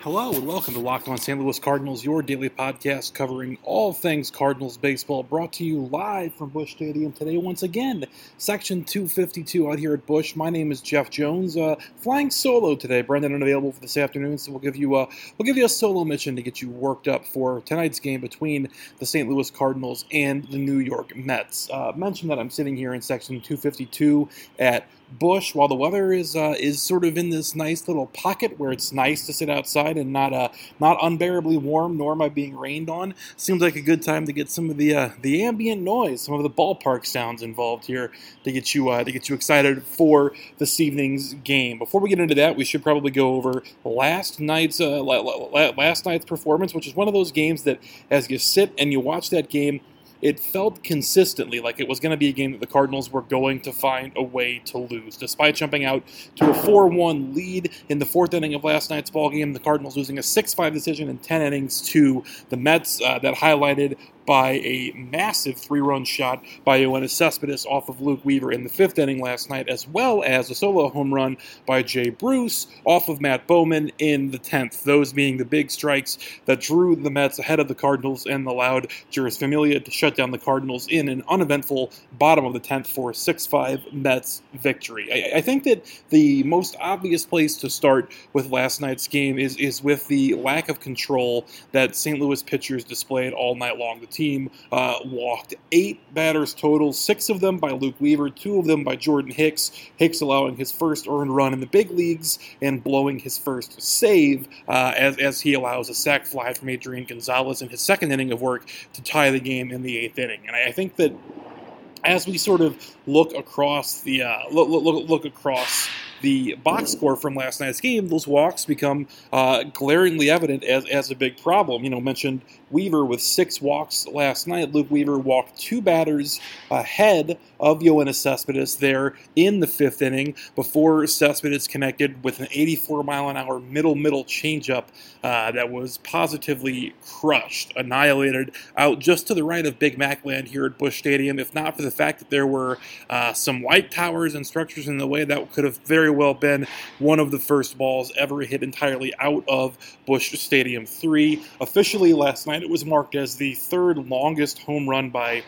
Hello and welcome to Locked On St. Louis Cardinals, your daily podcast covering all things Cardinals baseball, brought to you live from Busch Stadium today. Once again, Section 252 out here at Busch. My name is Jeff Jones, uh, flying solo today. Brendan unavailable for this afternoon, so we'll give you a we'll give you a solo mission to get you worked up for tonight's game between the St. Louis Cardinals and the New York Mets. Uh, mention that I'm sitting here in Section 252 at Busch while the weather is uh, is sort of in this nice little pocket where it's nice to sit outside and not uh, not unbearably warm, nor am I being rained on. Seems like a good time to get some of the uh, the ambient noise, some of the ballpark sounds involved here to get you uh, to get you excited for this evening's game. Before we get into that, we should probably go over last night's uh, last night's performance, which is one of those games that as you sit and you watch that game it felt consistently like it was going to be a game that the Cardinals were going to find a way to lose. Despite jumping out to a 4 1 lead in the fourth inning of last night's ball game, the Cardinals losing a 6 5 decision in 10 innings to the Mets uh, that highlighted by a massive three run shot by Yoenis Cespedes off of Luke Weaver in the fifth inning last night, as well as a solo home run by Jay Bruce off of Matt Bowman in the 10th. Those being the big strikes that drew the Mets ahead of the Cardinals and allowed Jeurys Familia to shut down the Cardinals in an uneventful bottom of the 10th for a 6 5 Mets victory. I, I, think that the most obvious place to start with last night's game is, is with the lack of control that St. Louis pitchers displayed all night long. The team uh, walked eight batters total, six of them by Luke Weaver, two of them by Jordan Hicks. Hicks allowing his first earned run in the big leagues and blowing his first save uh, as, as he allows a sac fly from Adrian Gonzalez in his second inning of work to tie the game in the eighth inning. And I, I think that as we sort of look across the uh, look, look, look across the box score from last night's game, those walks become uh, glaringly evident as, as a big problem. You know, mentioned Weaver with six walks last night. Luke Weaver walked two batters ahead of Yoenis Cespedes there in the fifth inning before Cespedes connected with an 84 mile an hour middle middle changeup uh, that was positively crushed, annihilated out just to the right of Big Mac land here at Busch Stadium. If not for the fact that there were uh, some light towers and structures in the way, that could have very well been one of the first balls ever hit entirely out of Busch Stadium 3. Officially last night, it was marked as the third longest home run by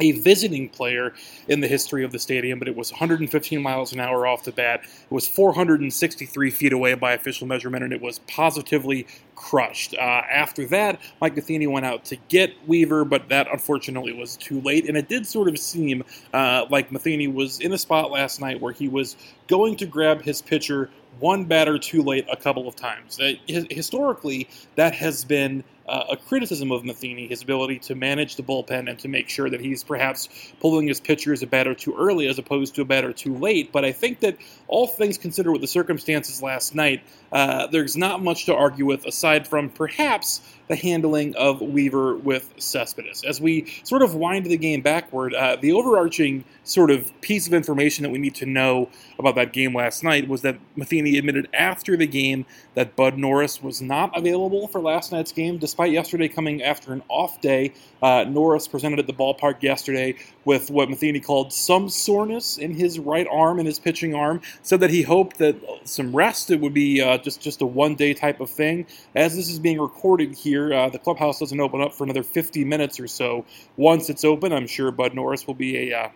a visiting player in the history of the stadium, but it was 115 miles an hour off the bat. It was 463 feet away by official measurement, and it was positively crushed. Uh, after that, Mike Matheny went out to get Weaver, but that unfortunately was too late, and it did sort of seem uh, like Matheny was in a spot last night where he was going to grab his pitcher one batter too late a couple of times. Uh, historically, that has been uh, a criticism of Matheny, his ability to manage the bullpen and to make sure that he's perhaps pulling his pitchers a batter too early as opposed to a batter too late. But I think that all things considered with the circumstances last night, uh, there's not much to argue with aside from perhaps the handling of Weaver with Cespedes. As we sort of wind the game backward, uh, the overarching sort of piece of information that we need to know about that game last night was that Matheny admitted after the game that Bud Norris was not available for last night's game, despite yesterday coming after an off day. Uh, Norris presented at the ballpark yesterday with what Matheny called some soreness in his right arm and his pitching arm. Said that he hoped that some rest it would be uh, just just a one day type of thing. As this is being recorded here, uh, the clubhouse doesn't open up for another 50 minutes or so. Once it's open, I'm sure Bud Norris will be a uh,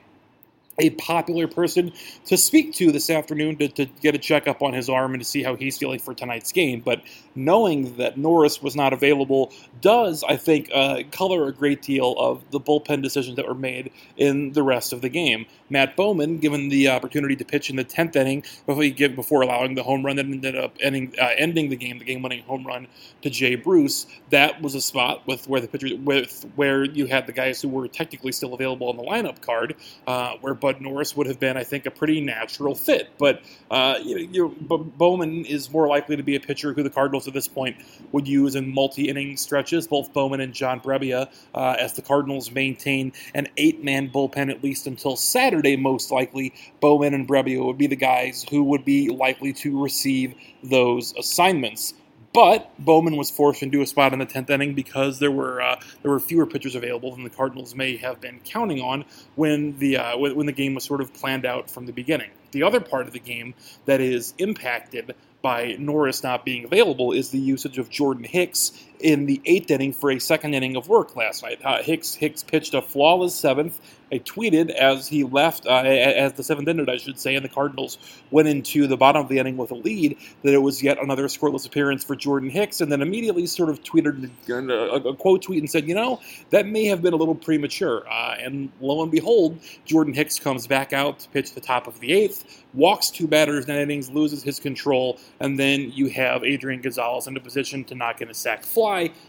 a popular person to speak to this afternoon to, to, get a checkup on his arm and to see how he's feeling for tonight's game. But knowing that Norris was not available does, I think, uh, color a great deal of the bullpen decisions that were made in the rest of the game. Matt Bowman, given the opportunity to pitch in the 10th inning before, before allowing the home run that ended up ending, uh, ending the game, the game-winning home run to Jay Bruce, that was a spot with where the pitcher, with where you had the guys who were technically still available on the lineup card, uh, where Bud Norris would have been, I think, a pretty natural fit. But uh, you know, Bowman is more likely to be a pitcher who the Cardinals at this point would use in multi-inning stretches. Both Bowman and John Brebbia, uh, as the Cardinals maintain an eight-man bullpen at least until Saturday, most likely. Bowman and Brebbia would be the guys who would be likely to receive those assignments. But Bowman was forced into a spot in the tenth inning because there were uh, there were fewer pitchers available than the Cardinals may have been counting on when the uh, when the game was sort of planned out from the beginning. The other part of the game that is impacted by Norris not being available is the usage of Jordan Hicks in the eighth inning for a second inning of work last night. Uh, Hicks Hicks pitched a flawless seventh. I tweeted as he left, uh, as the seventh inning, I should say, and the Cardinals went into the bottom of the inning with a lead, that it was yet another scoreless appearance for Jordan Hicks, and then immediately sort of tweeted a, a quote tweet and said, you know, that may have been a little premature. Uh, and lo and behold, Jordan Hicks comes back out to pitch the top of the eighth, walks two batters in innings, loses his control, and then you have Adrian Gonzalez in a position to knock in a sac fly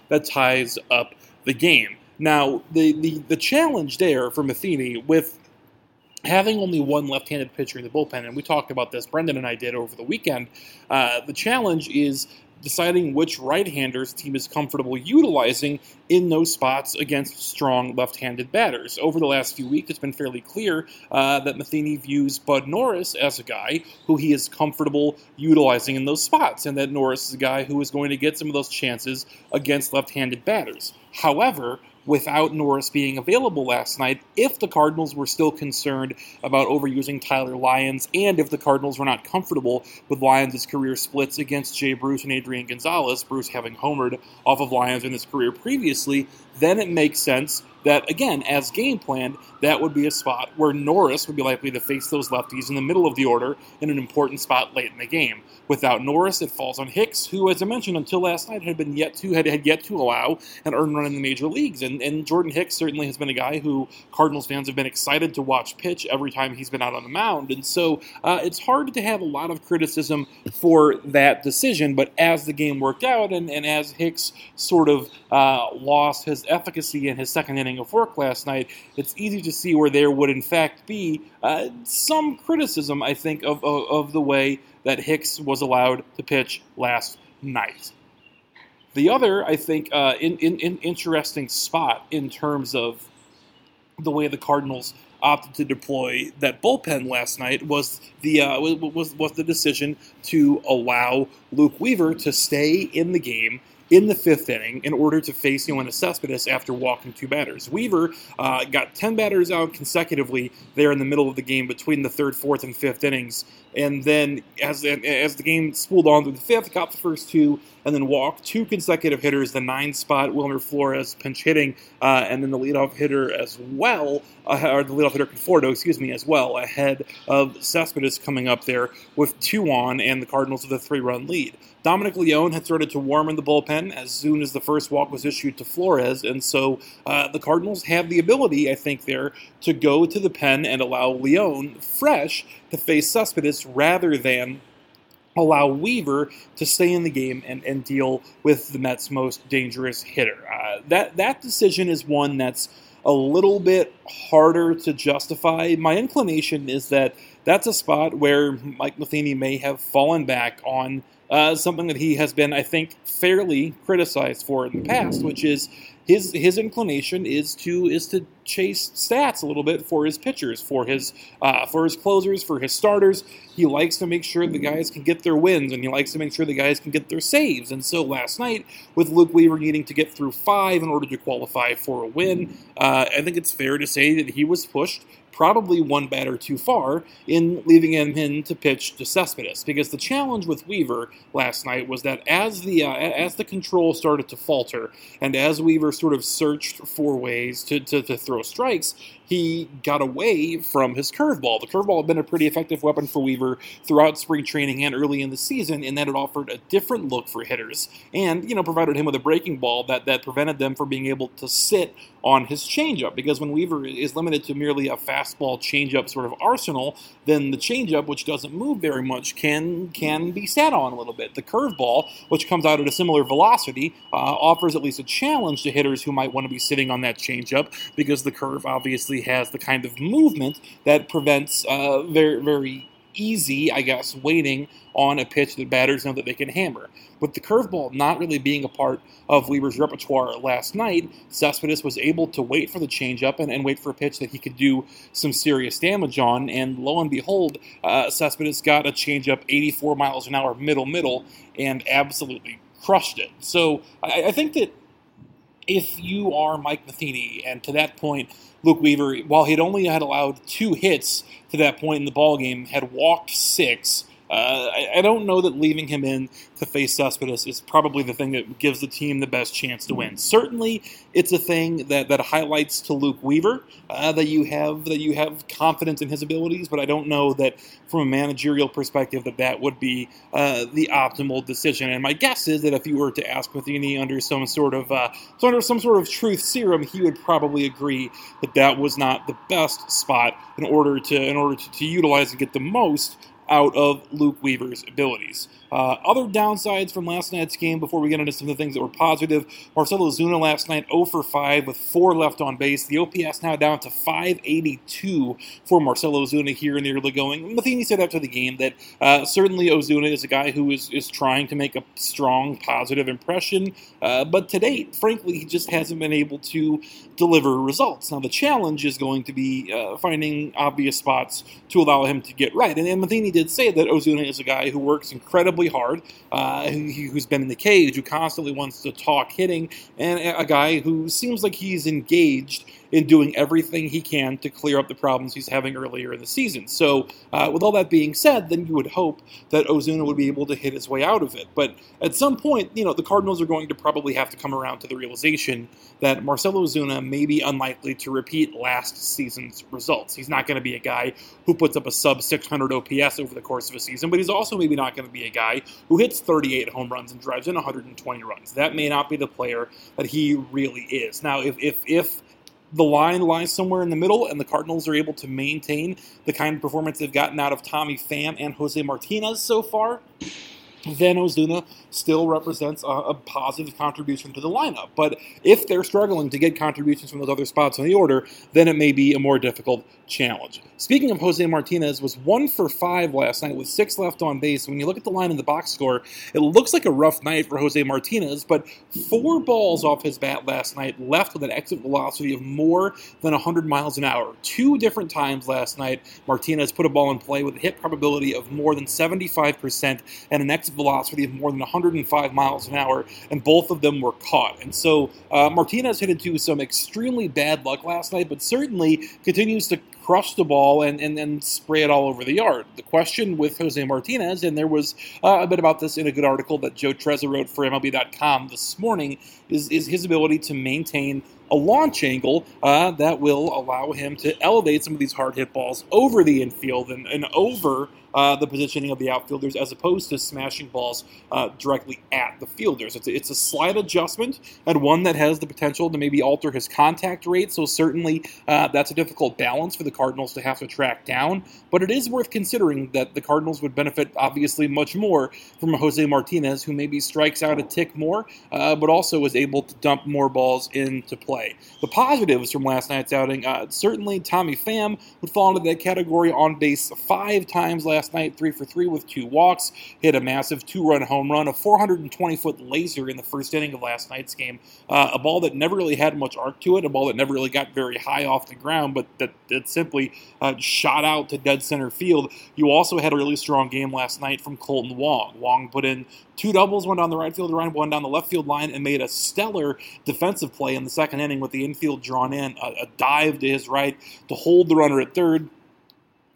that ties up the game. Now, the, the, the challenge there for Matheny with having only one left-handed pitcher in the bullpen, and we talked about this, Brendan and I did over the weekend. Uh, the challenge is deciding which right-handers team is comfortable utilizing in those spots against strong left-handed batters. Over the last few weeks, it's been fairly clear uh, that Matheny views Bud Norris as a guy who he is comfortable utilizing in those spots, and that Norris is a guy who is going to get some of those chances against left-handed batters. However, without Norris being available last night if the Cardinals were still concerned about overusing Tyler Lyons and if the Cardinals were not comfortable with Lyons' career splits against Jay Bruce and Adrian Gonzalez, Bruce having homered off of Lyons in his career previously, then it makes sense that, again, as game planned, that would be a spot where Norris would be likely to face those lefties in the middle of the order in an important spot late in the game. Without Norris, it falls on Hicks, who, as I mentioned, until last night had been yet to had, had yet to allow an earned run in the major leagues. And, and Jordan Hicks certainly has been a guy who Cardinals fans have been excited to watch pitch every time he's been out on the mound. And so uh, it's hard to have a lot of criticism for that decision. But as the game worked out, and, and as Hicks sort of uh, lost his efficacy in his second inning of work last night, it's easy to see where there would in fact be uh, some criticism, I think, of, of, of the way that Hicks was allowed to pitch last night. The other, I think, uh, in, in, in interesting spot in terms of the way the Cardinals opted to deploy that bullpen last night was the uh, was was the decision to allow Luke Weaver to stay in the game in the fifth inning in order to face Yoenis Cespedes after walking two batters. Weaver uh, got 10 batters out consecutively there in the middle of the game between the third, fourth, and fifth innings. And then as, as the game spooled on through the fifth, got the first two, and then walked two consecutive hitters, the nine spot Wilmer Flores pinch hitting, uh, and then the leadoff hitter as well, uh, or the leadoff hitter Conforto, excuse me, as well, ahead of Cespedes coming up there with two on and the Cardinals with a three run lead. Dominic Leone had started to warm in the bullpen as soon as the first walk was issued to Flores, and so uh, the Cardinals have the ability, I think, there to go to the pen and allow Leone fresh to face Cespedes rather than allow Weaver to stay in the game and, and deal with the Mets' most dangerous hitter. Uh, that that decision is one that's a little bit harder to justify. My inclination is that that's a spot where Mike Matheny may have fallen back on uh, something that he has been, I think, fairly criticized for in the past, which is his his inclination is to is to chase stats a little bit for his pitchers, for his uh, for his closers, for his starters. He likes to make sure the guys can get their wins, and he likes to make sure the guys can get their saves. And so last night, with Luke Weaver needing to get through five in order to qualify for a win, uh, I think it's fair to say that he was pushed probably one batter too far in leaving him in to pitch to Cespedes. Because the challenge with Weaver last night was that as the uh, as the control started to falter, and as Weaver sort of searched for ways to, to, to throw strikes, he got away from his curveball. The curveball had been a pretty effective weapon for Weaver throughout spring training and early in the season, in that it offered a different look for hitters and, you know, provided him with a breaking ball that, that prevented them from being able to sit on his changeup. Because when Weaver is limited to merely a fastball changeup sort of arsenal, then the changeup, which doesn't move very much, can can be sat on a little bit. The curveball, which comes out at a similar velocity, uh, offers at least a challenge to hitters who might want to be sitting on that changeup because the curve obviously has the kind of movement that prevents uh, very, very easy, I guess, waiting on a pitch that batters know that they can hammer. With the curveball not really being a part of Weaver's repertoire last night, Cespedes was able to wait for the changeup and, and wait for a pitch that he could do some serious damage on. And lo and behold, uh, Cespedes got a changeup 84 miles an hour middle middle and absolutely crushed it. So I, I think that if you are Mike Matheny, and to that point, Luke Weaver, while he'd only had allowed two hits to that point in the ball game, had walked six uh, I, I, don't know that leaving him in to face Cespedes is probably the thing that gives the team the best chance to win. Certainly, it's a thing that, that highlights to Luke Weaver uh, that you have that you have confidence in his abilities, but I don't know that from a managerial perspective that that would be uh, the optimal decision. And my guess is that if you were to ask Matheny under some sort of uh, under some sort of truth serum, he would probably agree that that was not the best spot in order to in order to, to utilize and get the most out of Luke Weaver's abilities. Uh, other downsides from last night's game before we get into some of the things that were positive. Marcell Ozuna last night 0 for 5 with 4 left on base. The OPS now down to 582 for Marcell Ozuna here in the early going. Matheny said after the game that uh, certainly Ozuna is a guy who is, is trying to make a strong, positive impression, uh, but to date, frankly, he just hasn't been able to deliver results. Now, the challenge is going to be uh, finding obvious spots to allow him to get right. And, and Matheny did say that Ozuna is a guy who works incredibly incredibly hard, uh, who, has been in the cage, who constantly wants to talk hitting, and a guy who seems like he's engaged in doing everything he can to clear up the problems he's having earlier in the season. So, uh, with all that being said, then you would hope that Ozuna would be able to hit his way out of it. But at some point, you know, the Cardinals are going to probably have to come around to the realization that Marcelo Ozuna may be unlikely to repeat last season's results. He's not going to be a guy who puts up a sub 600 OPS over the course of a season, but he's also maybe not going to be a guy who hits 38 home runs and drives in 120 runs. That may not be the player that he really is. Now, if if if the line lies somewhere in the middle, and the Cardinals are able to maintain the kind of performance they've gotten out of Tommy Pham and Jose Martinez so far then Ozuna still represents a, a, positive contribution to the lineup. But if they're struggling to get contributions from those other spots in the order, then it may be a more difficult challenge. Speaking of Jose Martinez, was one for five last night with six left on base. When you look at the line in the box score, it looks like a rough night for Jose Martinez, but four balls off his bat last night left with an exit velocity of more than 100 miles an hour. Two different times last night, Martinez put a ball in play with a hit probability of more than 75% and an exit velocity of more than 105 miles an hour, and both of them were caught. And so uh, Martinez hit into some extremely bad luck last night, but certainly continues to crush the ball and, and, and spray it all over the yard. The question with Jose Martinez, and there was uh, a bit about this in a good article that Joe Trezza wrote for MLB.com this morning, is, is his ability to maintain a launch angle uh, that will allow him to elevate some of these hard hit balls over the infield and, and over uh, the positioning of the outfielders as opposed to smashing balls uh, directly at the fielders. It's a, it's a slight adjustment and one that has the potential to maybe alter his contact rate. So certainly uh, that's a difficult balance for the Cardinals to have to track down. But it is worth considering that the Cardinals would benefit obviously much more from Jose Martinez, who maybe strikes out a tick more, uh, but also is able to dump more balls into play play. The positives from last night's outing, uh, certainly Tommy Pham would fall into that category on base five times last night, three for three with two walks, hit a massive two-run home run, a 420-foot laser in the first inning of last night's game, uh, a ball that never really had much arc to it, a ball that never really got very high off the ground, but that, that simply uh, shot out to dead center field. You also had a really strong game last night from Kolten Wong. Wong put in two doubles, one down the right field line, one down the left field line, and made a stellar defensive play in the second inning with the infield drawn in, a, a dive to his right to hold the runner at third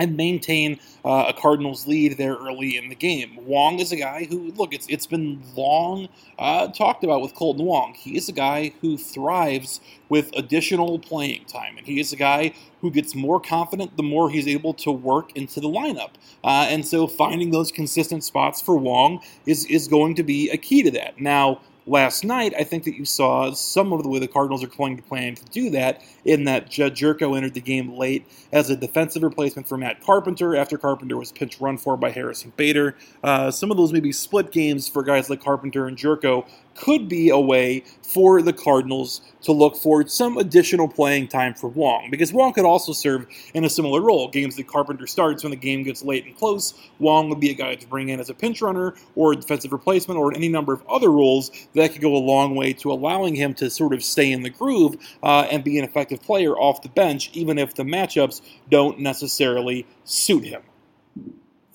and maintain uh, a Cardinals lead there early in the game. Wong is a guy who, look, it's it's been long uh, talked about with Kolten Wong. He is a guy who thrives with additional playing time, and he is a guy who gets more confident the more he's able to work into the lineup. Uh, and so, finding those consistent spots for Wong is is going to be a key to that. Now last night, I think that you saw some of the way the Cardinals are going to plan to do that, in that Jedd Gyorko entered the game late as a defensive replacement for Matt Carpenter after Carpenter was pinch run for by Harrison Bader. Uh, some of those maybe split games for guys like Carpenter and Jerko could be a way for the Cardinals to look for some additional playing time for Wong, because Wong could also serve in a similar role. Games that Carpenter starts when the game gets late and close, Wong would be a guy to bring in as a pinch runner or a defensive replacement or any number of other roles that could go a long way to allowing him to sort of stay in the groove uh, and be an effective player off the bench, even if the matchups don't necessarily suit him.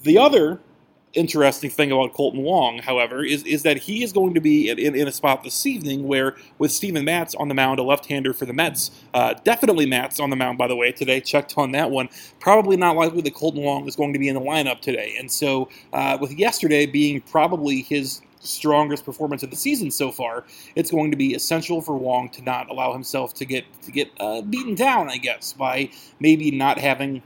The other interesting thing about Kolten Wong, however, is, is that he is going to be in, in, a spot this evening where, with Steven Matz on the mound, a left-hander for the Mets, uh, definitely Matz on the mound, by the way, today, checked on that one. Probably not likely that Kolten Wong is going to be in the lineup today. And so, uh, with yesterday being probably his strongest performance of the season so far, it's going to be essential for Wong to not allow himself to get to get uh, beaten down, I guess, by maybe not having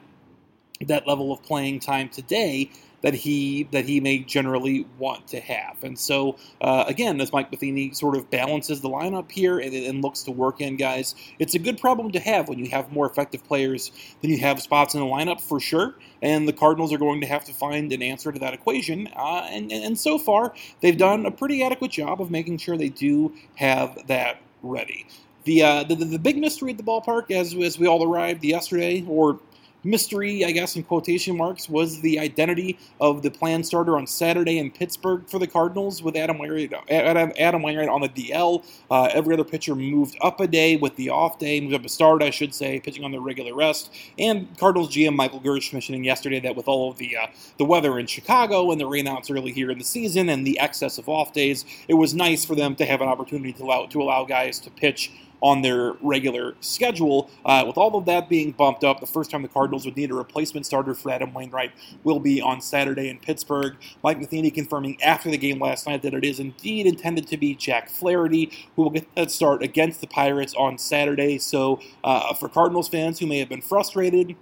that level of playing time today that he that he may generally want to have. And so uh, again, as Mike Matheny sort of balances the lineup here and, and, looks to work in guys, it's a good problem to have when you have more effective players than you have spots in the lineup for sure. And the Cardinals are going to have to find an answer to that equation. Uh, and, and so far, they've done a pretty adequate job of making sure they do have that ready. The, uh, the, the big mystery at the ballpark, as, as we all arrived yesterday, or mystery, I guess, in quotation marks, was the identity of the planned starter on Saturday in Pittsburgh for the Cardinals with Adam Wainwright, Adam, Wainwright on the DL. Uh, every other pitcher moved up a day with the off day, moved up a start, I should say, pitching on the regular rest. And Cardinals GM Michael Girsch mentioning yesterday that with all of the uh, the weather in Chicago and the rainouts early here in the season and the excess of off days, it was nice for them to have an opportunity to allow to allow guys to pitch on their regular schedule. Uh, with all of that being bumped up, the first time the Cardinals would need a replacement starter for Adam Wainwright will be on Saturday in Pittsburgh. Mike Matheny confirming after the game last night that it is indeed intended to be Jack Flaherty who will get that start against the Pirates on Saturday. So uh, for Cardinals fans who may have been frustrated,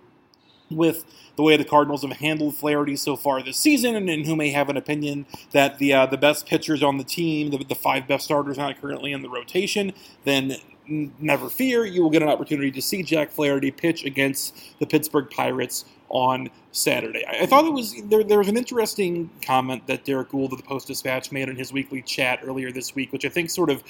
with the way the Cardinals have handled Flaherty so far this season, and, and who may have an opinion that the uh, the best pitchers on the team, the, the five best starters not currently in the rotation, then never fear, you will get an opportunity to see Jack Flaherty pitch against the Pittsburgh Pirates on Saturday. I, thought it was there. There was an interesting comment that Derrick Goold of the Post Dispatch made in his weekly chat earlier this week, which I think sort of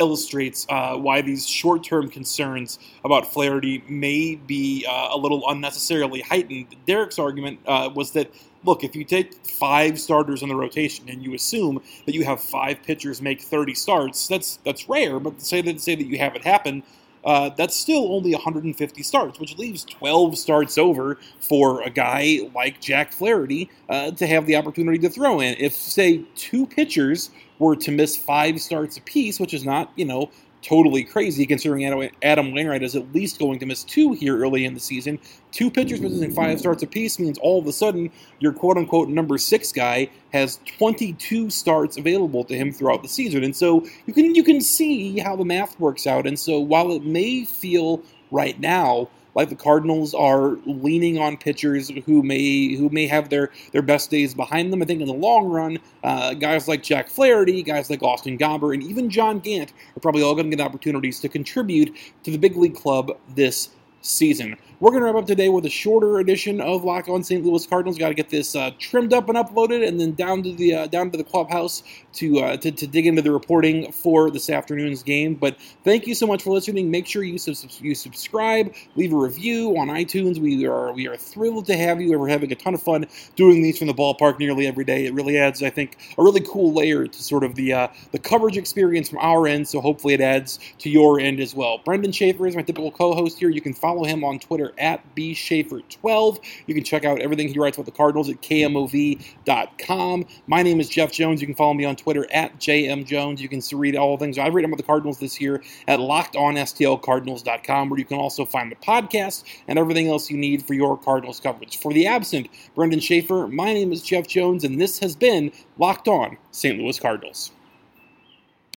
illustrates uh, why these short-term concerns about Flaherty may be uh, a little unnecessarily heightened. Derrick's argument uh, was that look, if you take five starters in the rotation and you assume that you have five pitchers make 30 starts, that's that's rare. But say that say that you have it happen, uh, that's still only 150 starts, which leaves 12 starts over for a guy like Jack Flaherty uh, to have the opportunity to throw in. If say two pitchers were to miss five starts apiece, which is not you know totally crazy considering Adam Wainwright is at least going to miss two here early in the season. Two pitchers missing five starts apiece means all of a sudden your quote unquote number six guy has 22 starts available to him throughout the season. And so you can you can see how the math works out. And so while it may feel right now like the Cardinals are leaning on pitchers who may who may have their their best days behind them. I think in the long run, uh, guys like Jack Flaherty, guys like Austin Gomber, and even John Gant are probably all going to get opportunities to contribute to the big league club this season. We're going to wrap up today with a shorter edition of Lock On St. Louis Cardinals. Got to get this uh, trimmed up and uploaded, and then down to the uh, down to the clubhouse to, uh, to, to dig into the reporting for this afternoon's game. But thank you so much for listening. Make sure you sub- you subscribe, leave a review on iTunes. We are we are thrilled to have you. We're having a ton of fun doing these from the ballpark nearly every day. It really adds, I think, a really cool layer to sort of the uh, the coverage experience from our end. So hopefully it adds to your end as well. Brendan Schaefer is my typical co-host here. You can follow him on Twitter Twitter at bschaefer12. You can check out everything he writes about the Cardinals at kmov.com. My name is Jeff Jones. You can follow me on Twitter at jmjones. You can read all the things I've written about the Cardinals this year at lockedonstlcardinals.com, where you can also find the podcast and everything else you need for your Cardinals coverage. For the absent Brendan Schaefer, my name is Jeff Jones, and this has been Locked On St. Louis Cardinals.